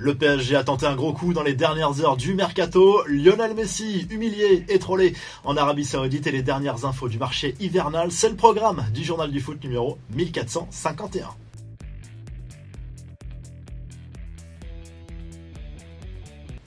Le PSG a tenté un gros coup dans les dernières heures du mercato. Lionel Messi, humilié et trollé en Arabie Saoudite et les dernières infos du marché hivernal, c'est le programme du journal du foot numéro 1451.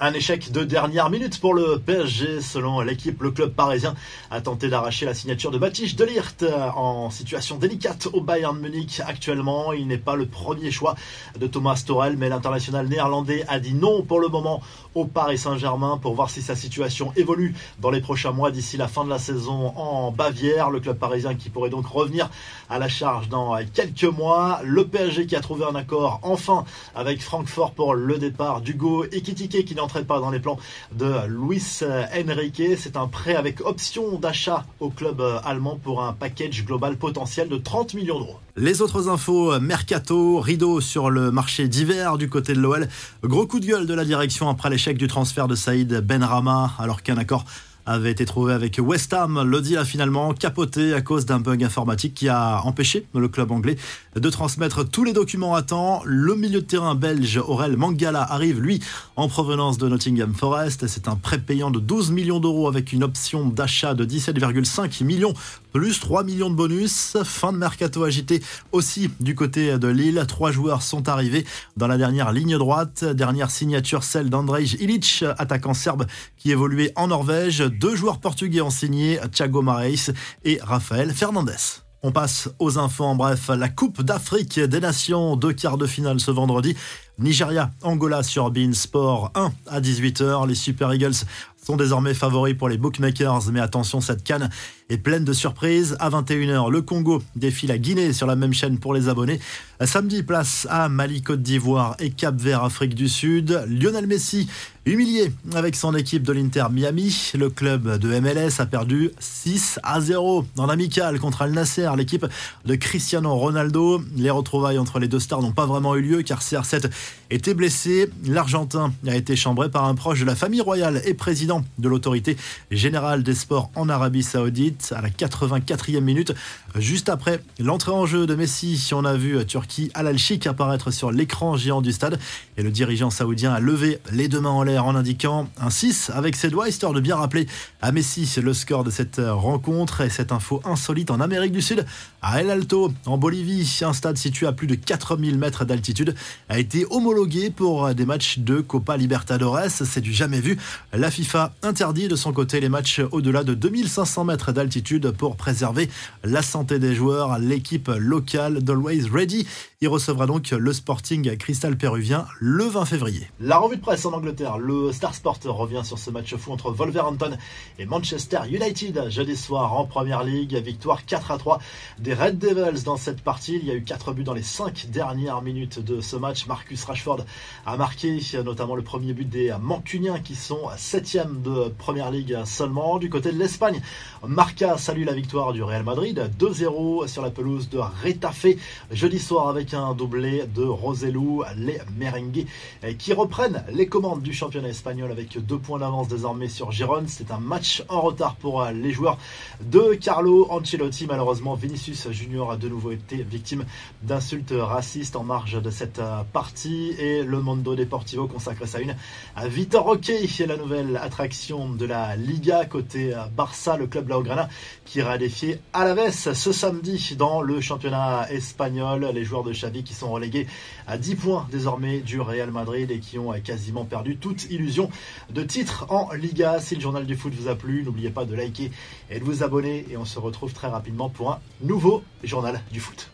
Un échec de dernière minute pour le PSG. Selon l'équipe, le club parisien a tenté d'arracher la signature de Matisse Delirte en situation délicate au Bayern Munich actuellement. Il n'est pas le premier choix de Thomas Torel, mais l'international néerlandais a dit non pour le moment au Paris Saint-Germain pour voir si sa situation évolue dans les prochains mois d'ici la fin de la saison en Bavière. Le club parisien qui pourrait donc revenir à la charge dans quelques mois. Le PSG qui a trouvé un accord enfin avec Francfort pour le départ d'Hugo Ekitike qui pas dans les plans de Luis Enrique. C'est un prêt avec option d'achat au club allemand pour un package global potentiel de 30 millions d'euros. Les autres infos, mercato, rideau sur le marché d'hiver du côté de l'OL. Gros coup de gueule de la direction après l'échec du transfert de Saïd Benrama alors qu'un accord avait été trouvé avec West Ham. Le a finalement capoté à cause d'un bug informatique qui a empêché le club anglais de transmettre tous les documents à temps. Le milieu de terrain belge Aurel Mangala arrive, lui, en provenance de Nottingham Forest. C'est un prêt payant de 12 millions d'euros avec une option d'achat de 17,5 millions plus 3 millions de bonus. Fin de mercato agité aussi du côté de Lille. Trois joueurs sont arrivés dans la dernière ligne droite. Dernière signature, celle d'Andrej Ilic, attaquant serbe qui évoluait en Norvège. Deux joueurs portugais ont signé, Thiago Marais et Rafael Fernandez. On passe aux infos en bref. La Coupe d'Afrique des Nations, deux quarts de finale ce vendredi. Nigeria, Angola sur Bein Sport 1 à 18h. Les Super Eagles sont désormais favoris pour les bookmakers, mais attention, cette canne est pleine de surprises. À 21h, le Congo défie la Guinée sur la même chaîne pour les abonnés. Samedi, place à Mali, Côte d'Ivoire et Cap Vert, Afrique du Sud. Lionel Messi, humilié avec son équipe de l'Inter Miami. Le club de MLS a perdu 6 à 0 dans l'amical contre Al Nasser, l'équipe de Cristiano Ronaldo. Les retrouvailles entre les deux stars n'ont pas vraiment eu lieu car CR7 était blessé. L'Argentin a été chambré par un proche de la famille royale et président de l'autorité générale des sports en Arabie Saoudite à la 84e minute. Juste après l'entrée en jeu de Messi, on a vu Turquie al Alchik apparaître sur l'écran géant du stade et le dirigeant saoudien a levé les deux mains en l'air en indiquant un 6 avec ses doigts histoire de bien rappeler à Messi le score de cette rencontre et cette info insolite en Amérique du Sud à El Alto en Bolivie, un stade situé à plus de 4000 mètres d'altitude a été homologué pour des matchs de Copa Libertadores. C'est du jamais vu. La FIFA interdit de son côté les matchs au-delà de 2500 mètres d'altitude pour préserver la santé des joueurs. L'équipe locale d'Always Ready il recevra donc le Sporting Cristal Péruvien le 20 février. La revue de presse en Angleterre, le Star Sport revient sur ce match fou entre Wolverhampton et Manchester United jeudi soir en Première League. Victoire 4 à 3 des Red Devils dans cette partie. Il y a eu 4 buts dans les 5 dernières minutes de ce match. Marcus Rashford a marqué notamment le premier but des Mancuniens qui sont 7 de Première League seulement. Du côté de l'Espagne, Marca salue la victoire du Real Madrid 2-0 sur la pelouse de Retafe jeudi soir avec un doublé de Roselou, les merengues qui reprennent les commandes du championnat espagnol avec deux points d'avance désormais sur Giron. C'est un match en retard pour les joueurs de Carlo Ancelotti. Malheureusement, Vinicius Junior a de nouveau été victime d'insultes racistes en marge de cette partie et le Mondo Deportivo consacre sa une à Vitor Roque, la nouvelle de la Liga côté Barça, le club Laograna qui ira défier Alaves ce samedi dans le championnat espagnol. Les joueurs de qui sont relégués à 10 points désormais du Real Madrid et qui ont quasiment perdu toute illusion de titre en Liga. Si le journal du foot vous a plu, n'oubliez pas de liker et de vous abonner et on se retrouve très rapidement pour un nouveau journal du foot.